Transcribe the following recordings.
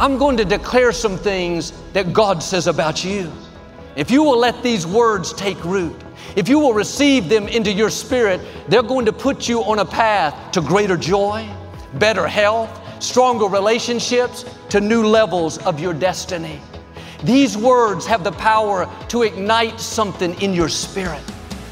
I'm going to declare some things that God says about you. If you will let these words take root, if you will receive them into your spirit, they're going to put you on a path to greater joy, better health, stronger relationships, to new levels of your destiny. These words have the power to ignite something in your spirit,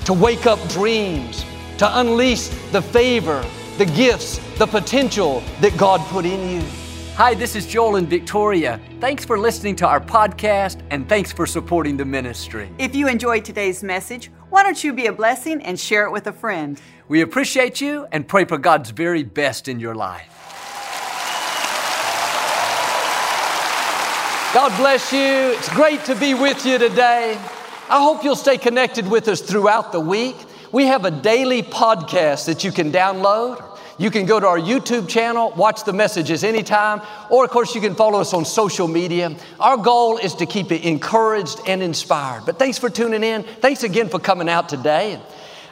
to wake up dreams, to unleash the favor, the gifts, the potential that God put in you. Hi, this is Joel and Victoria. Thanks for listening to our podcast and thanks for supporting the ministry. If you enjoyed today's message, why don't you be a blessing and share it with a friend? We appreciate you and pray for God's very best in your life. God bless you. It's great to be with you today. I hope you'll stay connected with us throughout the week. We have a daily podcast that you can download you can go to our YouTube channel, watch the messages anytime, or of course, you can follow us on social media. Our goal is to keep you encouraged and inspired. But thanks for tuning in. Thanks again for coming out today.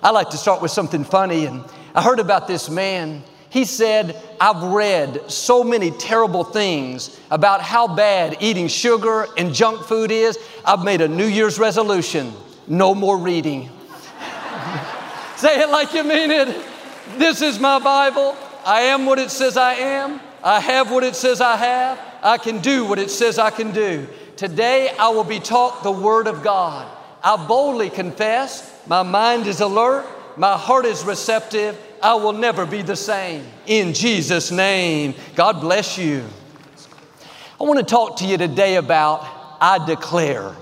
I like to start with something funny, and I heard about this man. He said, I've read so many terrible things about how bad eating sugar and junk food is. I've made a New Year's resolution no more reading. Say it like you mean it. This is my Bible. I am what it says I am. I have what it says I have. I can do what it says I can do. Today I will be taught the Word of God. I boldly confess, my mind is alert, my heart is receptive. I will never be the same. In Jesus' name, God bless you. I want to talk to you today about I declare.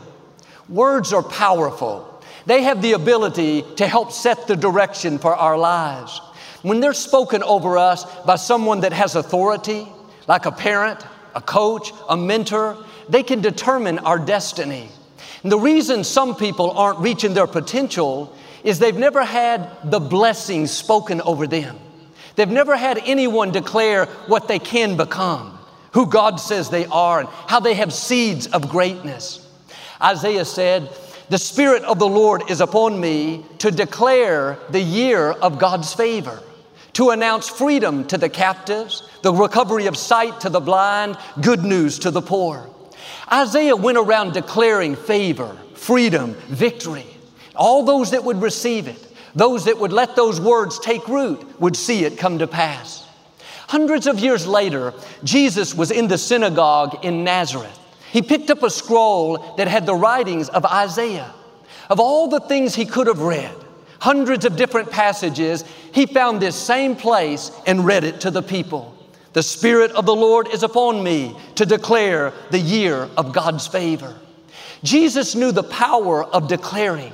Words are powerful. They have the ability to help set the direction for our lives. When they're spoken over us by someone that has authority, like a parent, a coach, a mentor, they can determine our destiny. And the reason some people aren't reaching their potential is they've never had the blessings spoken over them. They've never had anyone declare what they can become, who God says they are, and how they have seeds of greatness. Isaiah said, The Spirit of the Lord is upon me to declare the year of God's favor to announce freedom to the captives, the recovery of sight to the blind, good news to the poor. Isaiah went around declaring favor, freedom, victory. All those that would receive it, those that would let those words take root, would see it come to pass. Hundreds of years later, Jesus was in the synagogue in Nazareth. He picked up a scroll that had the writings of Isaiah. Of all the things he could have read, hundreds of different passages, he found this same place and read it to the people. The Spirit of the Lord is upon me to declare the year of God's favor. Jesus knew the power of declaring.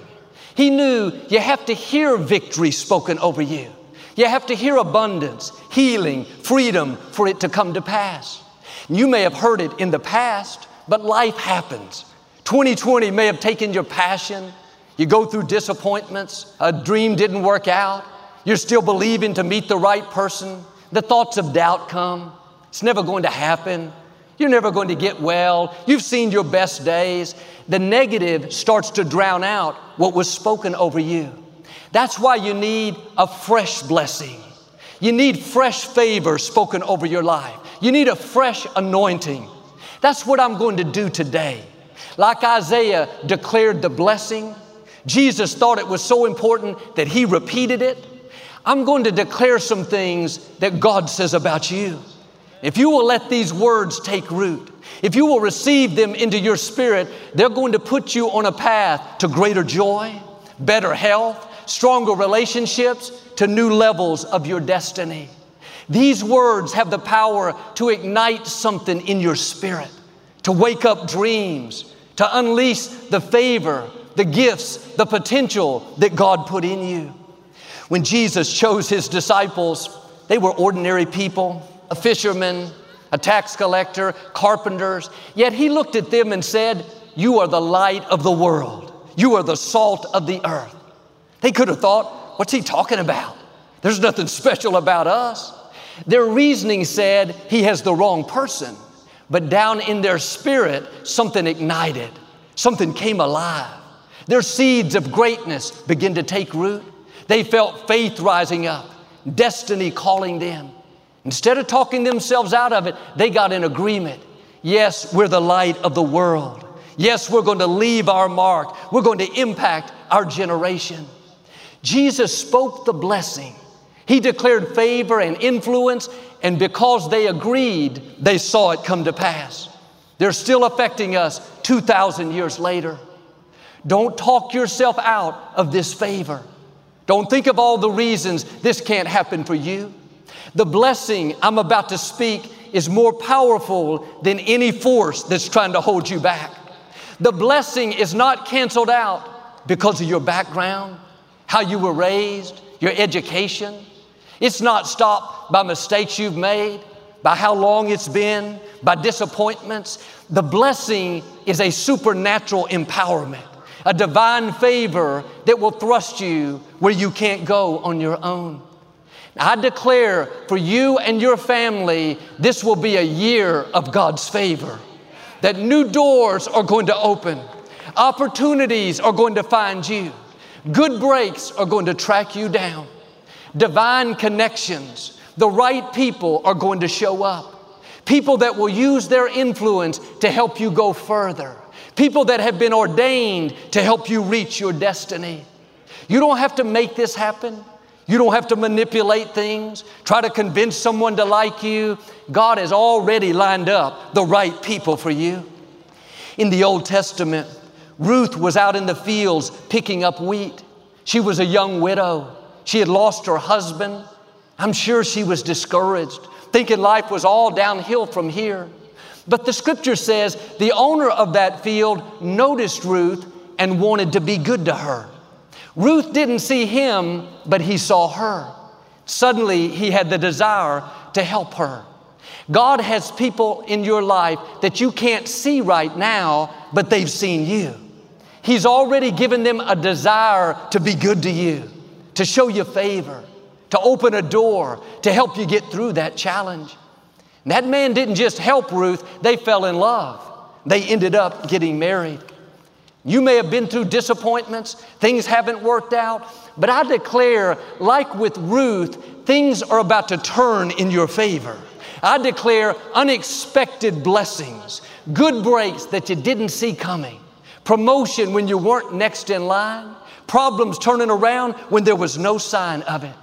He knew you have to hear victory spoken over you. You have to hear abundance, healing, freedom for it to come to pass. You may have heard it in the past, but life happens. 2020 may have taken your passion, you go through disappointments, a dream didn't work out, you're still believing to meet the right person, the thoughts of doubt come. It's never going to happen. You're never going to get well. You've seen your best days. The negative starts to drown out what was spoken over you. That's why you need a fresh blessing. You need fresh favor spoken over your life. You need a fresh anointing. That's what I'm going to do today. Like Isaiah declared the blessing, Jesus thought it was so important that he repeated it. I'm going to declare some things that God says about you. If you will let these words take root, if you will receive them into your spirit, they're going to put you on a path to greater joy, better health, stronger relationships, to new levels of your destiny. These words have the power to ignite something in your spirit, to wake up dreams, to unleash the favor the gifts, the potential that God put in you. When Jesus chose his disciples, they were ordinary people, a fisherman, a tax collector, carpenters. Yet he looked at them and said, You are the light of the world. You are the salt of the earth. They could have thought, What's he talking about? There's nothing special about us. Their reasoning said he has the wrong person. But down in their spirit, something ignited, something came alive. Their seeds of greatness begin to take root. They felt faith rising up, destiny calling them. Instead of talking themselves out of it, they got in agreement. Yes, we're the light of the world. Yes, we're going to leave our mark. We're going to impact our generation. Jesus spoke the blessing. He declared favor and influence, and because they agreed, they saw it come to pass. They're still affecting us 2,000 years later. Don't talk yourself out of this favor. Don't think of all the reasons this can't happen for you. The blessing I'm about to speak is more powerful than any force that's trying to hold you back. The blessing is not canceled out because of your background, how you were raised, your education. It's not stopped by mistakes you've made, by how long it's been, by disappointments. The blessing is a supernatural empowerment, a divine favor that will thrust you where you can't go on your own. I declare for you and your family, this will be a year of God's favor. That new doors are going to open, opportunities are going to find you, good breaks are going to track you down, divine connections, the right people are going to show up. People that will use their influence to help you go further. People that have been ordained to help you reach your destiny. You don't have to make this happen. You don't have to manipulate things, try to convince someone to like you. God has already lined up the right people for you. In the Old Testament, Ruth was out in the fields picking up wheat. She was a young widow. She had lost her husband. I'm sure she was discouraged, thinking life was all downhill from here. But the scripture says the owner of that field noticed Ruth and wanted to be good to her. Ruth didn't see him, but he saw her. Suddenly, he had the desire to help her. God has people in your life that you can't see right now, but they've seen you. He's already given them a desire to be good to you, to show you favor, to open a door, to help you get through that challenge. That man didn't just help Ruth, they fell in love. They ended up getting married. You may have been through disappointments, things haven't worked out, but I declare, like with Ruth, things are about to turn in your favor. I declare unexpected blessings, good breaks that you didn't see coming, promotion when you weren't next in line, problems turning around when there was no sign of it.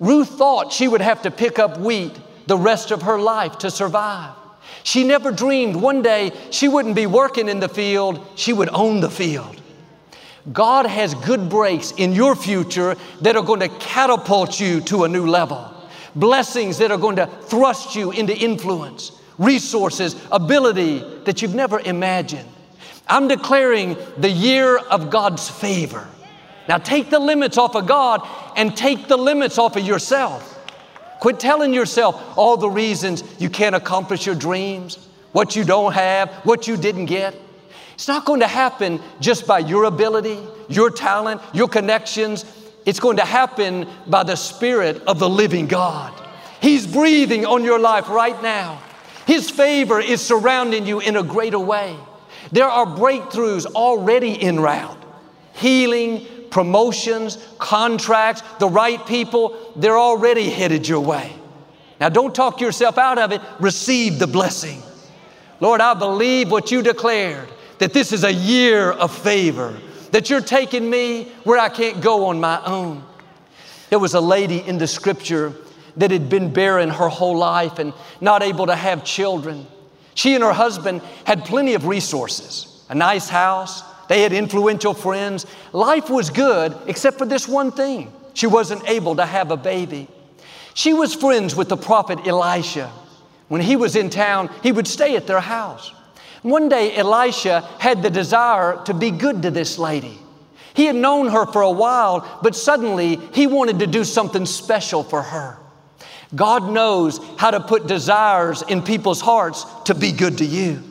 Ruth thought she would have to pick up wheat the rest of her life to survive. She never dreamed one day she wouldn't be working in the field, she would own the field. God has good breaks in your future that are going to catapult you to a new level. Blessings that are going to thrust you into influence, resources, ability that you've never imagined. I'm declaring the year of God's favor. Now take the limits off of God and take the limits off of yourself. Quit telling yourself all the reasons you can't accomplish your dreams, what you don't have, what you didn't get. It's not going to happen just by your ability, your talent, your connections. It's going to happen by the Spirit of the living God. He's breathing on your life right now. His favor is surrounding you in a greater way. There are breakthroughs already in route healing, promotions, contracts, the right people, they're already headed your way. Now, don't talk yourself out of it, receive the blessing. Lord, I believe what you declared that this is a year of favor, that you're taking me where I can't go on my own. There was a lady in the scripture that had been barren her whole life and not able to have children. She and her husband had plenty of resources a nice house, they had influential friends. Life was good except for this one thing. She wasn't able to have a baby. She was friends with the prophet Elisha. When he was in town, he would stay at their house. One day, Elisha had the desire to be good to this lady. He had known her for a while, but suddenly he wanted to do something special for her. God knows how to put desires in people's hearts to be good to you.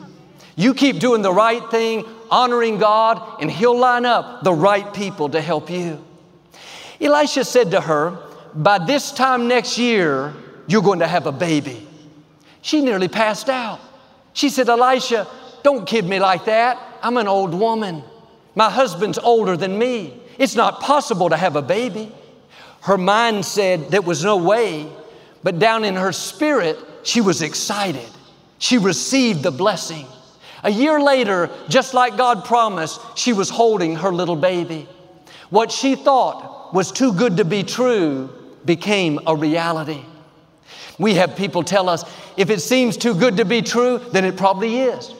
You keep doing the right thing, honoring God, and He'll line up the right people to help you. Elisha said to her, By this time next year, you're going to have a baby. She nearly passed out. She said, Elisha, don't kid me like that. I'm an old woman. My husband's older than me. It's not possible to have a baby. Her mind said there was no way, but down in her spirit, she was excited. She received the blessing. A year later, just like God promised, she was holding her little baby. What she thought was too good to be true became a reality. We have people tell us if it seems too good to be true, then it probably is.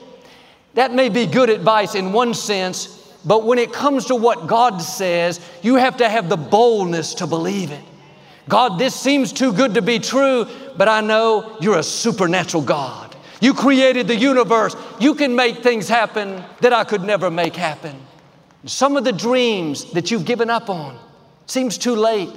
That may be good advice in one sense, but when it comes to what God says, you have to have the boldness to believe it. God, this seems too good to be true, but I know you're a supernatural God. You created the universe. You can make things happen that I could never make happen. Some of the dreams that you've given up on seems too late.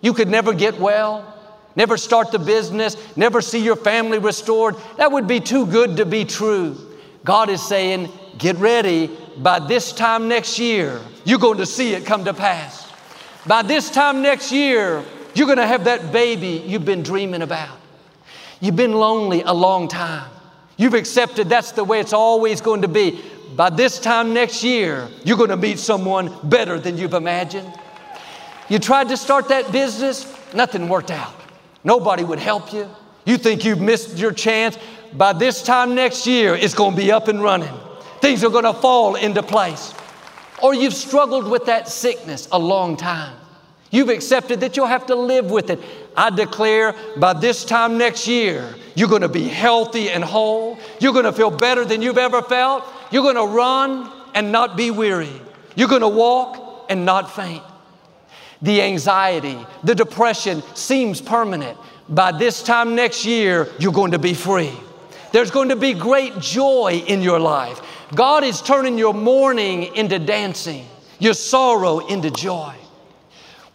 You could never get well, never start the business, never see your family restored. That would be too good to be true. God is saying, get ready. By this time next year, you're going to see it come to pass. By this time next year, you're going to have that baby you've been dreaming about. You've been lonely a long time. You've accepted that's the way it's always going to be. By this time next year, you're going to meet someone better than you've imagined. You tried to start that business, nothing worked out. Nobody would help you. You think you've missed your chance. By this time next year, it's going to be up and running. Things are going to fall into place. Or you've struggled with that sickness a long time. You've accepted that you'll have to live with it. I declare by this time next year, you're going to be healthy and whole. You're going to feel better than you've ever felt. You're going to run and not be weary. You're going to walk and not faint. The anxiety, the depression seems permanent. By this time next year, you're going to be free. There's going to be great joy in your life. God is turning your mourning into dancing, your sorrow into joy.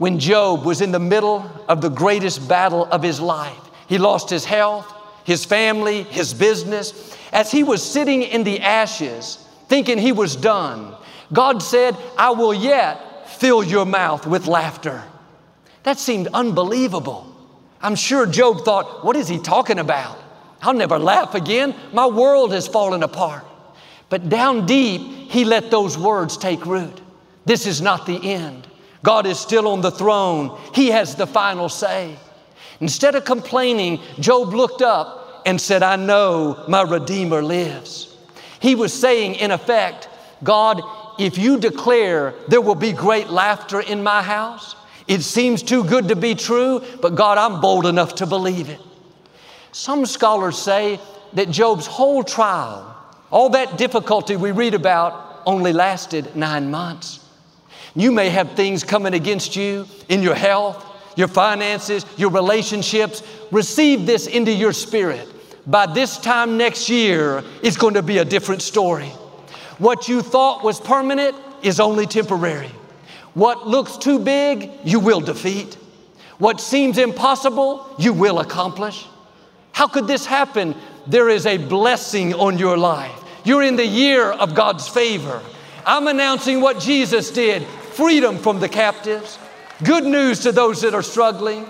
When Job was in the middle of the greatest battle of his life, he lost his health, his family, his business. As he was sitting in the ashes, thinking he was done, God said, I will yet fill your mouth with laughter. That seemed unbelievable. I'm sure Job thought, What is he talking about? I'll never laugh again. My world has fallen apart. But down deep, he let those words take root. This is not the end. God is still on the throne, He has the final say. Instead of complaining, Job looked up and said, I know my Redeemer lives. He was saying, in effect, God, if you declare there will be great laughter in my house, it seems too good to be true, but God, I'm bold enough to believe it. Some scholars say that Job's whole trial, all that difficulty we read about, only lasted nine months. You may have things coming against you in your health, your finances, your relationships. Receive this into your spirit. By this time next year, it's going to be a different story. What you thought was permanent is only temporary. What looks too big, you will defeat. What seems impossible, you will accomplish. How could this happen? There is a blessing on your life. You're in the year of God's favor. I'm announcing what Jesus did freedom from the captives, Good news to those that are struggling.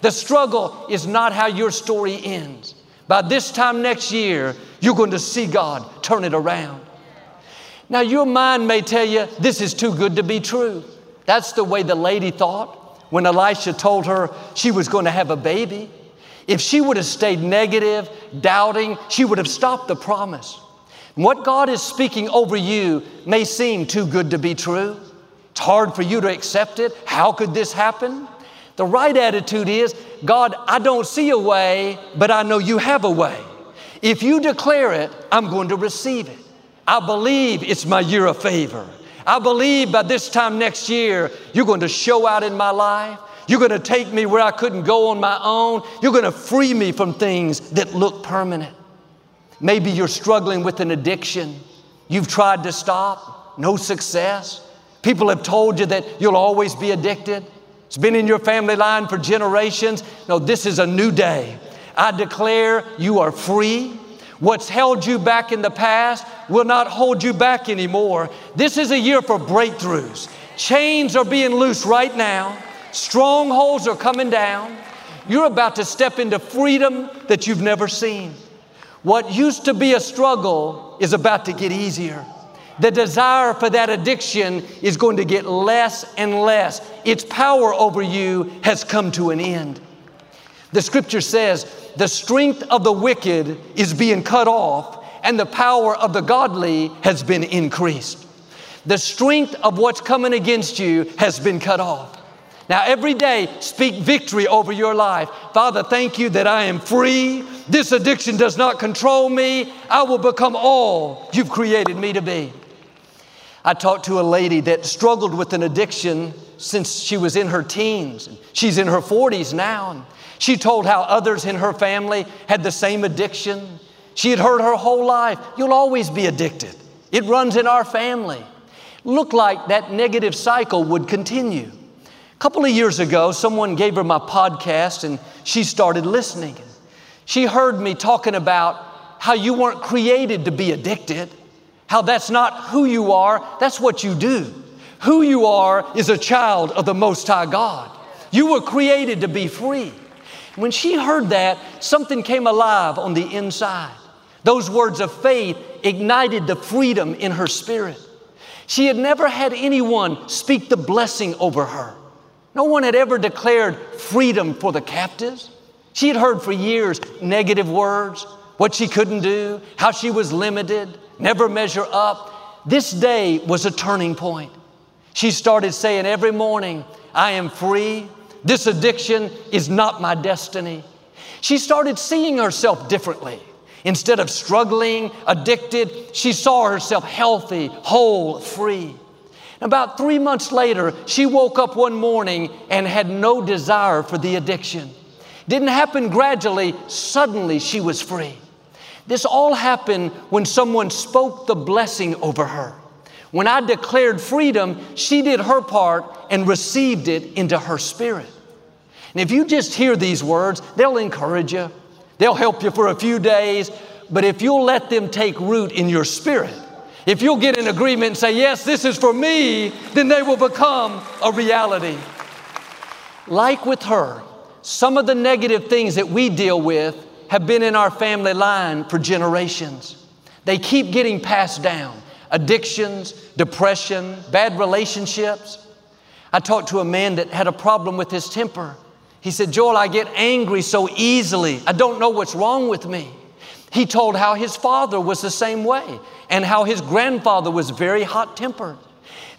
The struggle is not how your story ends. By this time next year, you're going to see God turn it around. Now, your mind may tell you this is too good to be true. That's the way the lady thought when Elisha told her she was going to have a baby. If she would have stayed negative, doubting, she would have stopped the promise. What God is speaking over you may seem too good to be true. It's hard for you to accept it. How could this happen? The right attitude is God, I don't see a way, but I know you have a way. If you declare it, I'm going to receive it. I believe it's my year of favor. I believe by this time next year, you're going to show out in my life. You're going to take me where I couldn't go on my own. You're going to free me from things that look permanent. Maybe you're struggling with an addiction. You've tried to stop, no success. People have told you that you'll always be addicted. It's been in your family line for generations. No, this is a new day. I declare you are free. What's held you back in the past will not hold you back anymore. This is a year for breakthroughs. Chains are being loosed right now, strongholds are coming down. You're about to step into freedom that you've never seen. What used to be a struggle is about to get easier the desire for that addiction is going to get less and less. Its power over you has come to an end. The scripture says the strength of the wicked is being cut off and the power of the godly has been increased. The strength of what's coming against you has been cut off. Now, every day, speak victory over your life. Father, thank you that I am free. This addiction does not control me. I will become all you've created me to be. I talked to a lady that struggled with an addiction since she was in her teens. She's in her 40s now. and She told how others in her family had the same addiction. She had heard her whole life, you'll always be addicted. It runs in our family. Looked like that negative cycle would continue. A couple of years ago, someone gave her my podcast and she started listening. She heard me talking about how you weren't created to be addicted, how that's not who you are, that's what you do. Who you are is a child of the Most High God. You were created to be free. When she heard that, something came alive on the inside. Those words of faith ignited the freedom in her spirit. She had never had anyone speak the blessing over her. No one had ever declared freedom for the captives. She had heard for years negative words, what she couldn't do, how she was limited, never measure up. This day was a turning point. She started saying every morning, I am free, this addiction is not my destiny. She started seeing herself differently. Instead of struggling, addicted, she saw herself healthy, whole, free. About three months later, she woke up one morning and had no desire for the addiction. Didn't happen gradually, suddenly she was free. This all happened when someone spoke the blessing over her. When I declared freedom, she did her part and received it into her spirit. And if you just hear these words, they'll encourage you, they'll help you for a few days, but if you'll let them take root in your spirit, if you'll get in agreement and say, Yes, this is for me, then they will become a reality. Like with her, some of the negative things that we deal with have been in our family line for generations. They keep getting passed down addictions, depression, bad relationships. I talked to a man that had a problem with his temper. He said, Joel, I get angry so easily. I don't know what's wrong with me. He told how his father was the same way and how his grandfather was very hot tempered.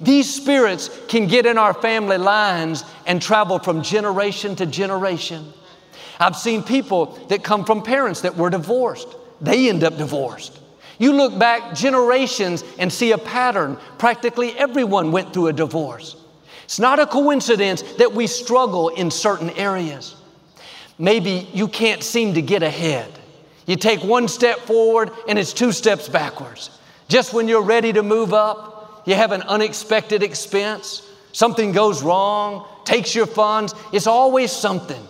These spirits can get in our family lines and travel from generation to generation. I've seen people that come from parents that were divorced, they end up divorced. You look back generations and see a pattern. Practically everyone went through a divorce. It's not a coincidence that we struggle in certain areas. Maybe you can't seem to get ahead. You take one step forward and it's two steps backwards. Just when you're ready to move up, you have an unexpected expense, something goes wrong, takes your funds. It's always something.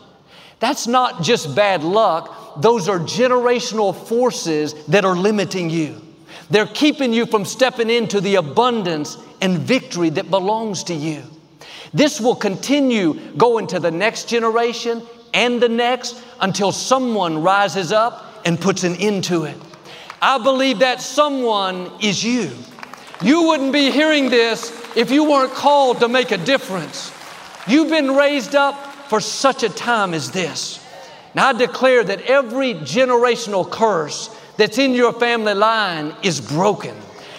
That's not just bad luck, those are generational forces that are limiting you. They're keeping you from stepping into the abundance and victory that belongs to you. This will continue going to the next generation and the next until someone rises up and puts an end to it. I believe that someone is you. You wouldn't be hearing this if you weren't called to make a difference. You've been raised up for such a time as this. Now, I declare that every generational curse that's in your family line is broken.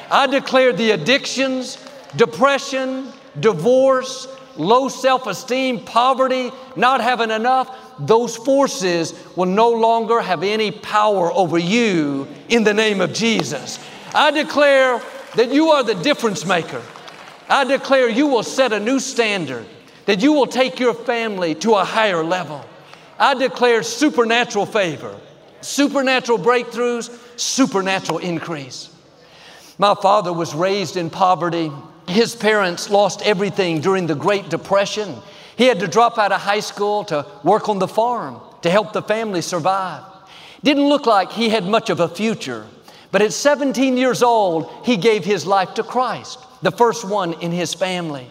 I declare the addictions, depression, divorce, low self esteem, poverty, not having enough, those forces will no longer have any power over you in the name of Jesus. I declare that you are the difference maker. I declare you will set a new standard, that you will take your family to a higher level. I declare supernatural favor, supernatural breakthroughs, supernatural increase. My father was raised in poverty. His parents lost everything during the Great Depression. He had to drop out of high school to work on the farm to help the family survive. Didn't look like he had much of a future, but at 17 years old, he gave his life to Christ, the first one in his family.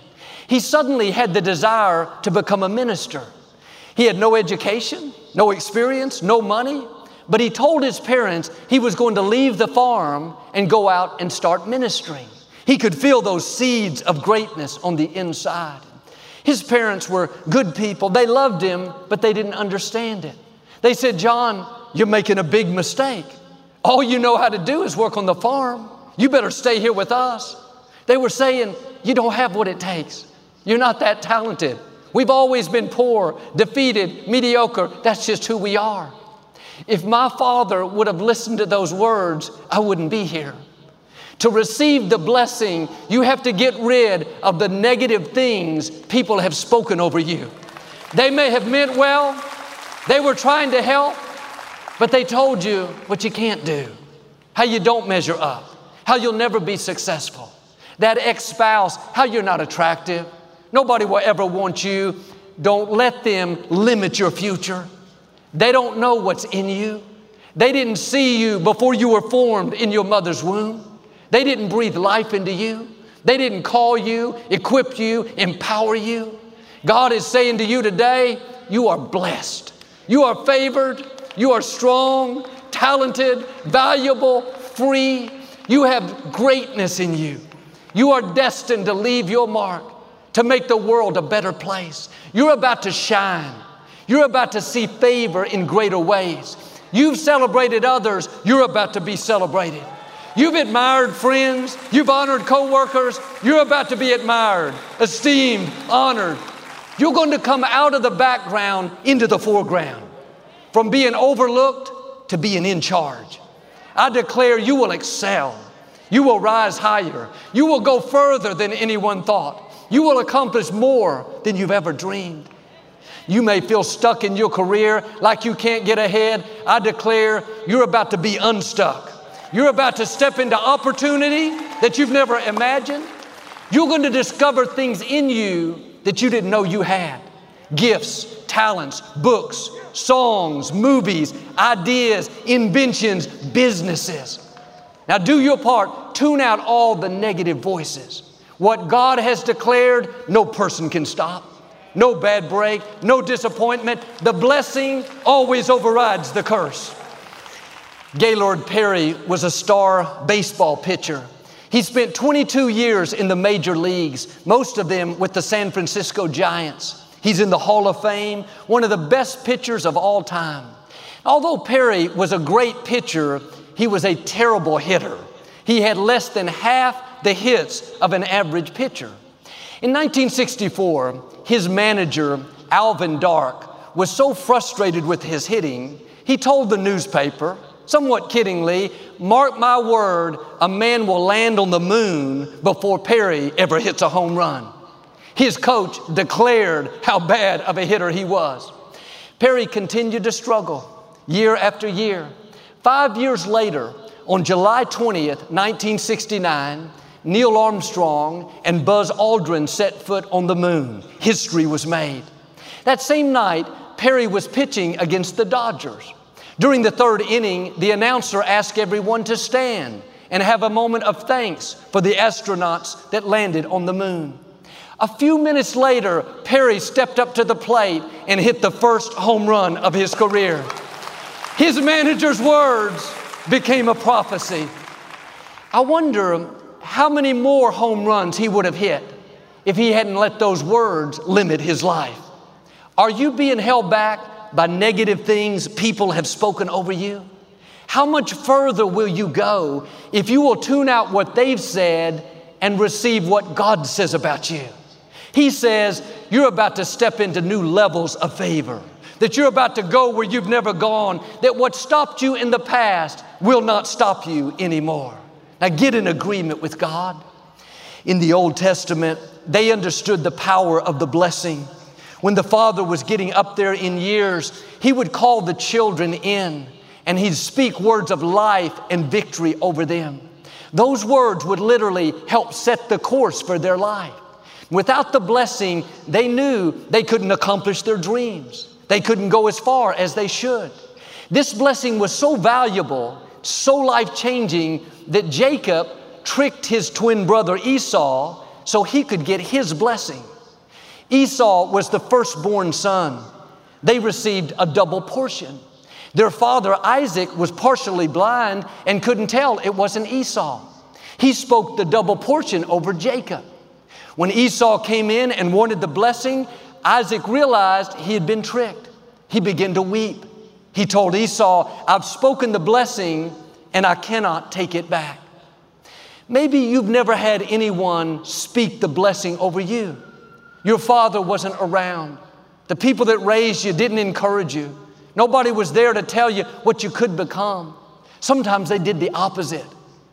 He suddenly had the desire to become a minister. He had no education, no experience, no money, but he told his parents he was going to leave the farm and go out and start ministering. He could feel those seeds of greatness on the inside. His parents were good people. They loved him, but they didn't understand it. They said, John, you're making a big mistake. All you know how to do is work on the farm. You better stay here with us. They were saying, You don't have what it takes. You're not that talented. We've always been poor, defeated, mediocre. That's just who we are. If my father would have listened to those words, I wouldn't be here. To receive the blessing, you have to get rid of the negative things people have spoken over you. They may have meant well, they were trying to help, but they told you what you can't do, how you don't measure up, how you'll never be successful. That ex spouse, how you're not attractive. Nobody will ever want you. Don't let them limit your future. They don't know what's in you. They didn't see you before you were formed in your mother's womb. They didn't breathe life into you. They didn't call you, equip you, empower you. God is saying to you today, you are blessed. You are favored. You are strong, talented, valuable, free. You have greatness in you. You are destined to leave your mark, to make the world a better place. You're about to shine. You're about to see favor in greater ways. You've celebrated others, you're about to be celebrated. You've admired friends, you've honored coworkers, you're about to be admired, esteemed, honored. You're going to come out of the background into the foreground, from being overlooked to being in charge. I declare you will excel. You will rise higher. You will go further than anyone thought. You will accomplish more than you've ever dreamed. You may feel stuck in your career like you can't get ahead. I declare you're about to be unstuck. You're about to step into opportunity that you've never imagined. You're going to discover things in you that you didn't know you had gifts, talents, books, songs, movies, ideas, inventions, businesses. Now, do your part. Tune out all the negative voices. What God has declared, no person can stop. No bad break, no disappointment. The blessing always overrides the curse. Gaylord Perry was a star baseball pitcher. He spent 22 years in the major leagues, most of them with the San Francisco Giants. He's in the Hall of Fame, one of the best pitchers of all time. Although Perry was a great pitcher, he was a terrible hitter. He had less than half the hits of an average pitcher. In 1964, his manager, Alvin Dark, was so frustrated with his hitting, he told the newspaper, somewhat kiddingly, Mark my word, a man will land on the moon before Perry ever hits a home run. His coach declared how bad of a hitter he was. Perry continued to struggle year after year. Five years later, on July 20th, 1969, Neil Armstrong and Buzz Aldrin set foot on the moon. History was made. That same night, Perry was pitching against the Dodgers. During the third inning, the announcer asked everyone to stand and have a moment of thanks for the astronauts that landed on the moon. A few minutes later, Perry stepped up to the plate and hit the first home run of his career. His manager's words became a prophecy. I wonder how many more home runs he would have hit if he hadn't let those words limit his life. Are you being held back by negative things people have spoken over you? How much further will you go if you will tune out what they've said and receive what God says about you? He says you're about to step into new levels of favor, that you're about to go where you've never gone, that what stopped you in the past will not stop you anymore. Now get in agreement with God. In the Old Testament, they understood the power of the blessing. When the father was getting up there in years, he would call the children in and he'd speak words of life and victory over them. Those words would literally help set the course for their life. Without the blessing, they knew they couldn't accomplish their dreams. They couldn't go as far as they should. This blessing was so valuable, so life changing, that Jacob tricked his twin brother Esau so he could get his blessing. Esau was the firstborn son. They received a double portion. Their father Isaac was partially blind and couldn't tell it wasn't Esau. He spoke the double portion over Jacob. When Esau came in and wanted the blessing, Isaac realized he had been tricked. He began to weep. He told Esau, I've spoken the blessing and I cannot take it back. Maybe you've never had anyone speak the blessing over you. Your father wasn't around. The people that raised you didn't encourage you. Nobody was there to tell you what you could become. Sometimes they did the opposite.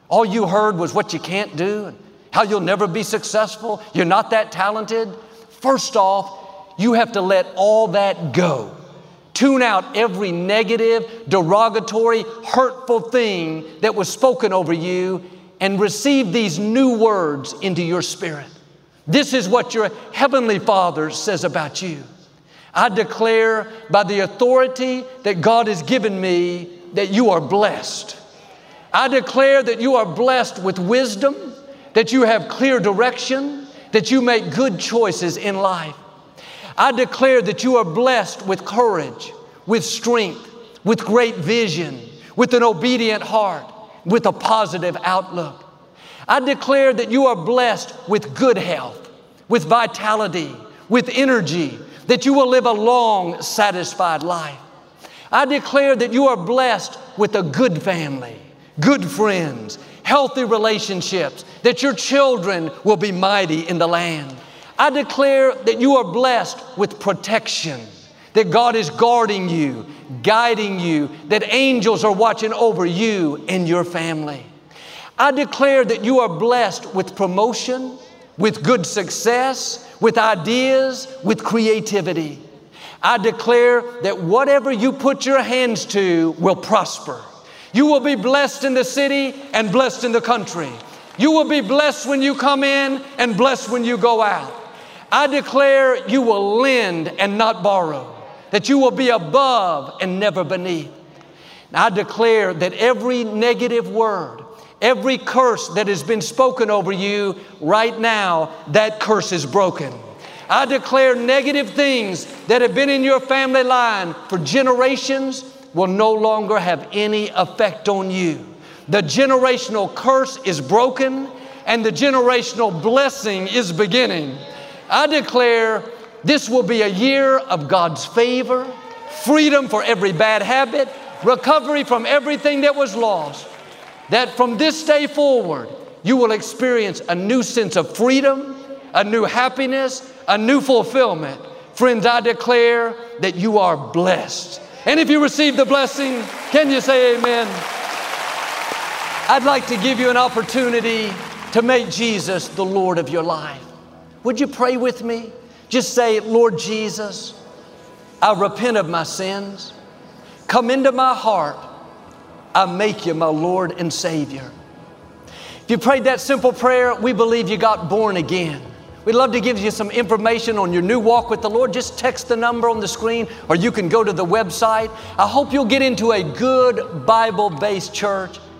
All you heard was what you can't do how you'll never be successful. You're not that talented. First off, you have to let all that go. Tune out every negative, derogatory, hurtful thing that was spoken over you and receive these new words into your spirit. This is what your heavenly Father says about you. I declare by the authority that God has given me that you are blessed. I declare that you are blessed with wisdom, that you have clear direction, that you make good choices in life. I declare that you are blessed with courage, with strength, with great vision, with an obedient heart, with a positive outlook. I declare that you are blessed with good health, with vitality, with energy, that you will live a long, satisfied life. I declare that you are blessed with a good family, good friends, healthy relationships, that your children will be mighty in the land. I declare that you are blessed with protection, that God is guarding you, guiding you, that angels are watching over you and your family. I declare that you are blessed with promotion, with good success, with ideas, with creativity. I declare that whatever you put your hands to will prosper. You will be blessed in the city and blessed in the country. You will be blessed when you come in and blessed when you go out. I declare you will lend and not borrow, that you will be above and never beneath. I declare that every negative word, every curse that has been spoken over you right now, that curse is broken. I declare negative things that have been in your family line for generations will no longer have any effect on you. The generational curse is broken and the generational blessing is beginning. I declare this will be a year of God's favor, freedom for every bad habit, recovery from everything that was lost. That from this day forward, you will experience a new sense of freedom, a new happiness, a new fulfillment. Friends, I declare that you are blessed. And if you receive the blessing, can you say amen? I'd like to give you an opportunity to make Jesus the Lord of your life. Would you pray with me? Just say, Lord Jesus, I repent of my sins. Come into my heart. I make you my Lord and Savior. If you prayed that simple prayer, we believe you got born again. We'd love to give you some information on your new walk with the Lord. Just text the number on the screen or you can go to the website. I hope you'll get into a good Bible based church.